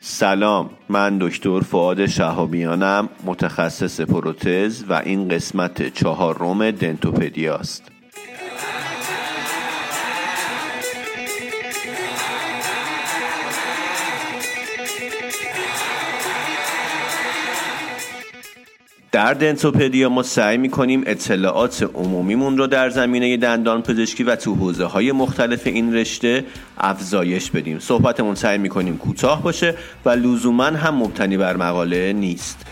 سلام من دکتر فعاد شهابیانم متخصص پروتز و این قسمت چهارم دنتوپدیاست در دنتوپدیا ما سعی می‌کنیم اطلاعات عمومیمون رو در زمینه دندان پزشکی و تو حوزه های مختلف این رشته افزایش بدیم. صحبتمون سعی می‌کنیم کوتاه باشه و لزوما هم مبتنی بر مقاله نیست.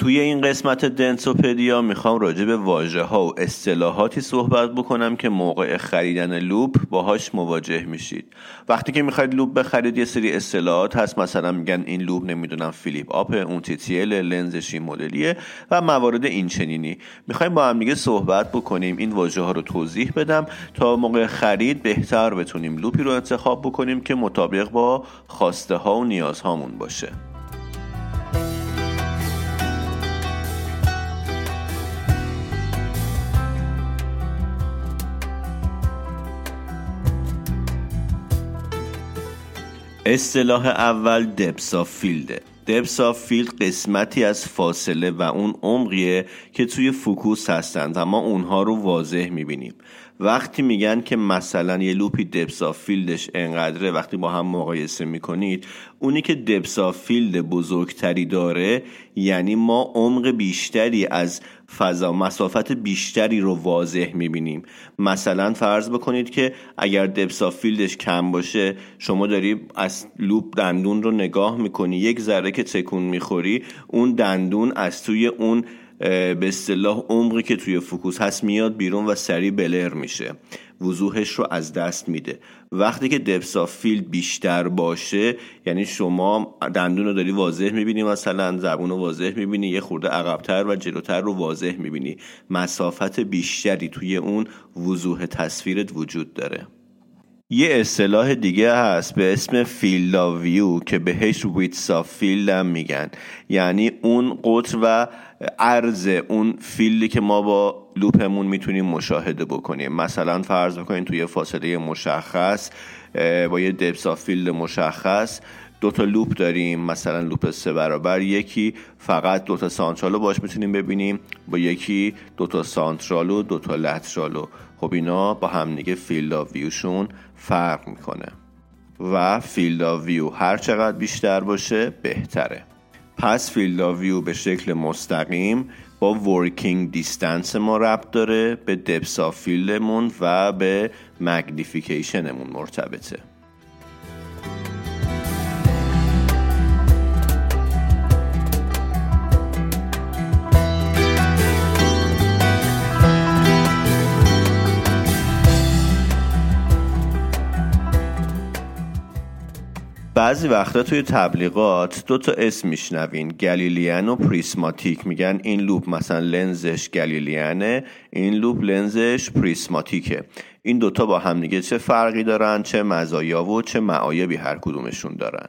توی این قسمت Dentopedia می‌خوام راجع به واژه ها و اصطلاحاتی صحبت بکنم که موقع خریدن loupe باهاش مواجه میشید. وقتی که می‌خواید loupe بخرید یه سری اصطلاحات هست. مثلا میگن این loupe نمی‌دونم flip up اون TTL لنزش این مدلیه و موارد این چنینی می‌خوایم با هم دیگه صحبت بکنیم. این واژه ها رو توضیح بدم. تا موقع خرید بهتر بتونیم loupe ی رو انتخاب بکنیم که مطابق با خواسته ها و نیازهامون باشه. اصطلاح اول depth of field ه depth of field قسمتی از فاصله و اون عمقیه که توی focus هستند و ما اونها رو واضح می‌بینیم. وقتی میگن که مثلا یه loupe ی depth of field ش انقدره وقتی با هم مقایسه می‌کنید اونی که depth of field بزرگتری داره یعنی ما عمق بیشتری از فضا مسافت بیشتری رو واضح می‌بینیم. مثلا فرض بکنید که اگر depth of field ش کم باشه شما داری از loupe دندون رو نگاه می‌کنی یک ذره که تکون می‌خوری اون دندون از توی اون به اصطلاح عمقی که توی focus هست میاد بیرون و سریع blur میشه. وضوحش رو از دست میده. وقتی که depth of field بیشتر باشه یعنی شما دندون رو داری واضح می‌بینی مثلا زبون رو واضح می‌بینی یه خورده عقبتر و جلوتر رو واضح می‌بینی. مسافت بیشتری توی اون وضوح تصویرت وجود داره. یه اصطلاح دیگه هست به اسم field of view که بهش width of field هم میگن. یعنی اون قطر و عرض اون field ی که ما با loupe مون می‌تونیم مشاهده بکنیم. مثلا فرض بکنیم توی فاصله مشخص با یه depth of field مشخص دو تا loupe داریم مثلا loupe سه برابر. یکی فقط دو تا central و باش می‌تونیم ببینیم با یکی دو تا central و دو تا lateral و خب اینا با هم دیگه field of view شون فرق می‌کنه. و field of view هر چقدر بیشتر باشه بهتره. پس field of view به شکل مستقیم با working distance ما ربط داره به depth of field مون و به magnification مون مرتبطه. بعضی وقتا توی تبلیغات دو تا اسم میشنوین Galilean و prismatic. میگن این loupe مثلا لنزش Galilean ه این loupe لنزش prismatic ه. این دوتا با همدیگه چه فرقی دارن چه مزایا و چه معایبی هر کدومشون دارن.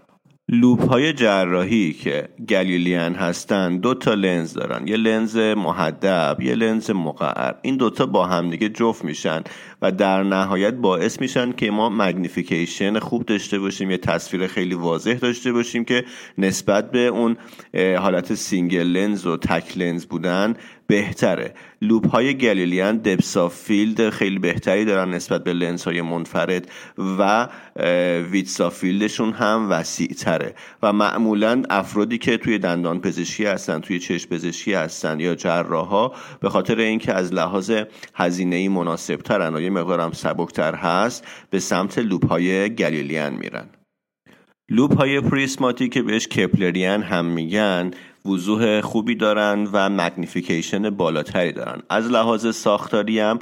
loupe های جراحی که Galilean هستن دو تا لنز دارن. یه لنز محدب یه لنز مقعر. این دوتا با همدیگه جفت میشن. و در نهایت باعث میشن که ما magnification خوب داشته باشیم یه تصویر خیلی واضح داشته باشیم که نسبت به اون حالت single lens و تک لنز بودن بهتره. loupe های Galilean depth of field خیلی بهتری دارن نسبت به لنز های منفرد و width of field شون هم وسیع تره و معمولا افرادی که توی دندان پزشکی هستن توی چشم پزشکی هستن یا جراحا به خاطر اینکه از لحاظ هزینه ای مناسب ترن و یه مقدارم سبکتر هست به سمت loupe های Galilean میرن. loupe های prismatic که بهش Keplerian هم میگن. وضوح خوبی دارن و magnification بالاتری دارن. از لحاظ ساختاری هم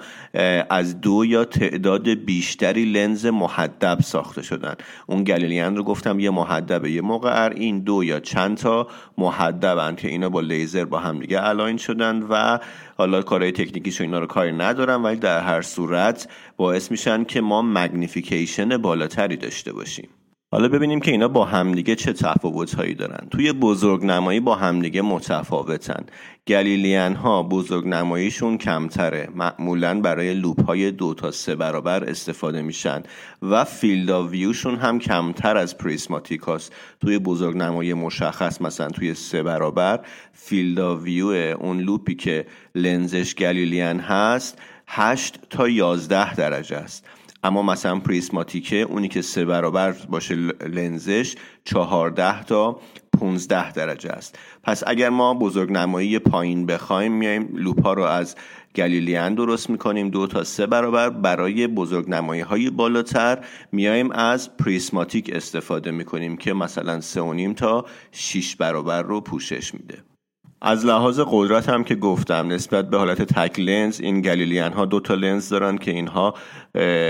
از دو یا تعداد بیشتری لنز محدب ساخته شدن. اون Galilean رو گفتم یه محدبه یه مقعر این دو یا چند تا محدبن که اینا با لیزر با هم دیگه align شدن و حالا کارهای تکنیکیش اینا رو کاری ندارم ولی در هر صورت باعث میشن که ما magnification بالاتری داشته باشیم. حالا ببینیم که اینا با همدیگه چه تفاوت هایی دارن. توی بزرگ نمایی با همدیگه متفاوتن. Galilean ها بزرگ نماییشون کمتره. معمولا برای loupe های دو تا سه برابر استفاده میشن و field of view شون هم کمتر از prismatic هاست. توی بزرگ نمایی مشخص مثلا توی سه برابر field of view اون لوپی که لنزش Galilean هست 8 تا 11 درجه است. اما مثلا prismatic ه اونی که سه برابر باشه لنزش 14 تا 15 درجه است. پس اگر ما بزرگ نمایی پایین بخوایم میایم لوپ ها رو از Galilean درست می‌کنیم دو تا سه برابر. برای بزرگ نمایی های بالاتر میایم از پریسماتیک استفاده می‌کنیم که مثلا سه و نیم تا 6 برابر رو پوشش میده. از لحاظ قدرت هم که گفتم نسبت به حالت تک لنز این گلیلیان ها دو تا لنز دارن که اینها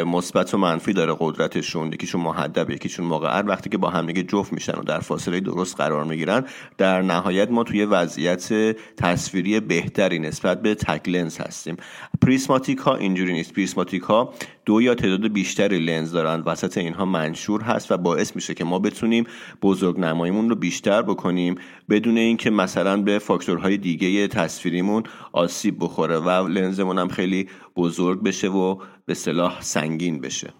مثبت و منفی داره قدرتشون. یکیشون محدب یکیشون موقعر وقتی که با همدیگه جفت میشن و در فاصله درست قرار می‌گیرن در نهایت ما توی وضعیت تصویری بهتری نسبت به تک لنز هستیم. prismatic ها اینجوری نیست. prismatic ها دو یا تعداد بیشتری لنز دارن. وسط اینها منشور هست و باعث میشه که ما بتونیم بزرگ نماییمون رو بیشتر بکنیم بدون اینکه مثلا به فاکتورهای دیگه تصویریمون آسیب بخوره و لنزمون هم خیلی بزرگ بشه و به اصطلاح سنگین بشه.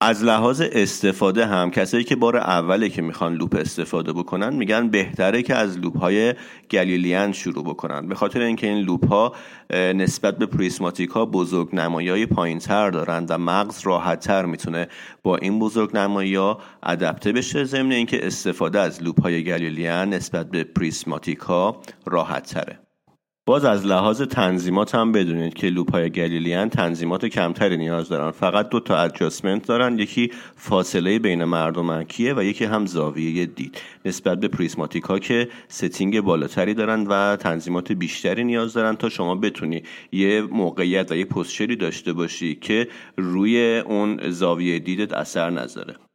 از لحاظ استفاده هم کسایی که بار اوله که می‌خوان لوپ استفاده بکنن میگن بهتره که از لوپ های Galilean شروع بکنن. به خاطر اینکه این لوپ ها نسبت به prismatic ها بزرگ نمایی های پایین تر دارن و مغز راحت تر می‌تونه با این بزرگ نمایی ها adapted بشه. ضمن اینکه استفاده از لوپ های Galilean نسبت به prismatic ها راحت تره باز از لحاظ تنظیمات هم بدونید که لوپ های Galilean تنظیمات کمتری نیاز دارن. فقط دو تا adjustment دارن. یکی فاصله بین مردمکیه و یکی هم زاویه دید. نسبت به prismatic ها که setting بالاتری دارن و تنظیمات بیشتری نیاز دارن. تا شما بتونی یه موقعیت و یه posture ی داشته باشی که روی اون زاویه دیدت اثر نذاره.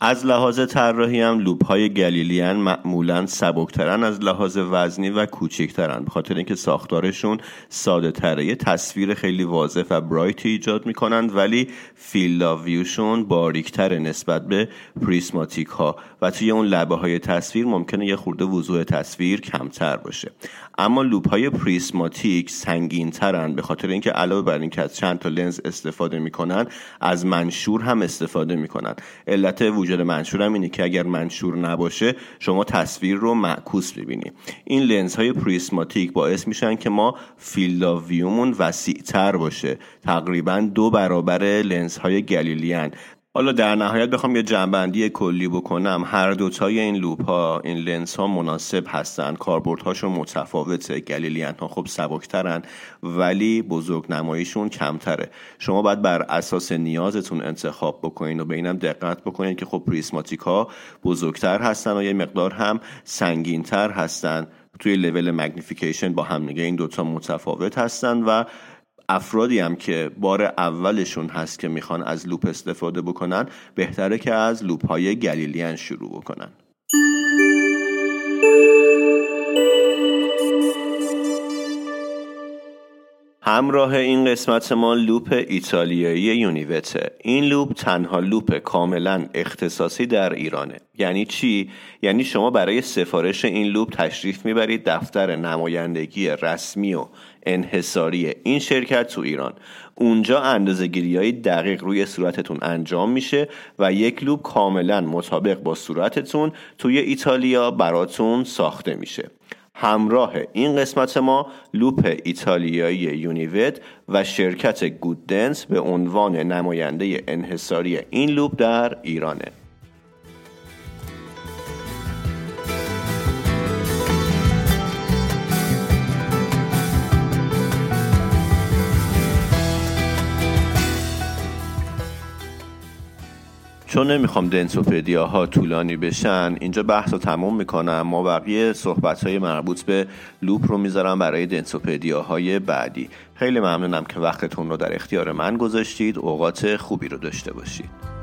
از لحاظ طراحی هم لوپ های Galilean معمولا سبکترن از لحاظ وزنی و کوچکترن به خاطر اینکه ساختارشون ساده تره. یه تصویر خیلی واضح و bright ایجاد می‌کنند ولی field view شون باریکتر نسبت به prismatic ها و توی اون لبه های تصویر ممکنه یه خورده وضوح تصویر کمتر باشه. اما لوپ های prismatic سنگین ترن به خاطر اینکه علاوه بر اینکه از چند تا لنز استفاده می‌کنن از منشور هم استفاده می‌کنن. علت وجود منشور هم اینه که اگر منشور نباشه شما تصویر رو معکوس ببینی این لنز های prismatic باعث میشن که ما field of view مون وسیع تر باشه. تقریبا دو برابر لنز های Galilean. حالا در نهایت بخوام یه جمع‌بندی کلی بکنم. هر دوتای این لوپ ها این لنس ها مناسب هستن. کاربرد هاشون متفاوته Galilean ها خب سبکترن ولی بزرگ نماییشون کمتره. شما باید بر اساس نیازتون انتخاب بکنین و به اینم دقت بکنین که خب prismatic ها بزرگتر هستن و یه مقدار هم سنگینتر هستن. توی level magnification با همدیگه این دوتا متفاوت هستن و افرادی هم که بار اولشون هست که می‌خوان از لوپ استفاده بکنن بهتره که از لوپ های Galilean شروع بکنن. همراه این قسمت ما لوپ ایتالیایی یونیوته. این لوپ تنها لوپ کاملا اختصاصی در ایرانه. یعنی چی؟ یعنی شما برای سفارش این لوپ تشریف می‌برید دفتر نمایندگی رسمی و انحصاری این شرکت تو ایران. اونجا اندازه گیری های دقیق روی صورتتون انجام میشه و یک لوپ کاملا مطابق با صورتتون توی ایتالیا براتون ساخته میشه. همراه این قسمت ما لوپ ایتالیایی یونیوت و شرکت گوددنس به عنوان نماینده انحصاری این لوپ در ایرانه. چون نمی‌خوام دنسوپدیا ها طولانی بشن اینجا بحث رو تموم می‌کنم. ما بقیه صحبت های مربوط به لوپ رو می‌ذارم برای دنسوپدیا های بعدی. خیلی ممنونم که وقتتون رو در اختیار من گذاشتید. اوقات خوبی رو داشته باشید.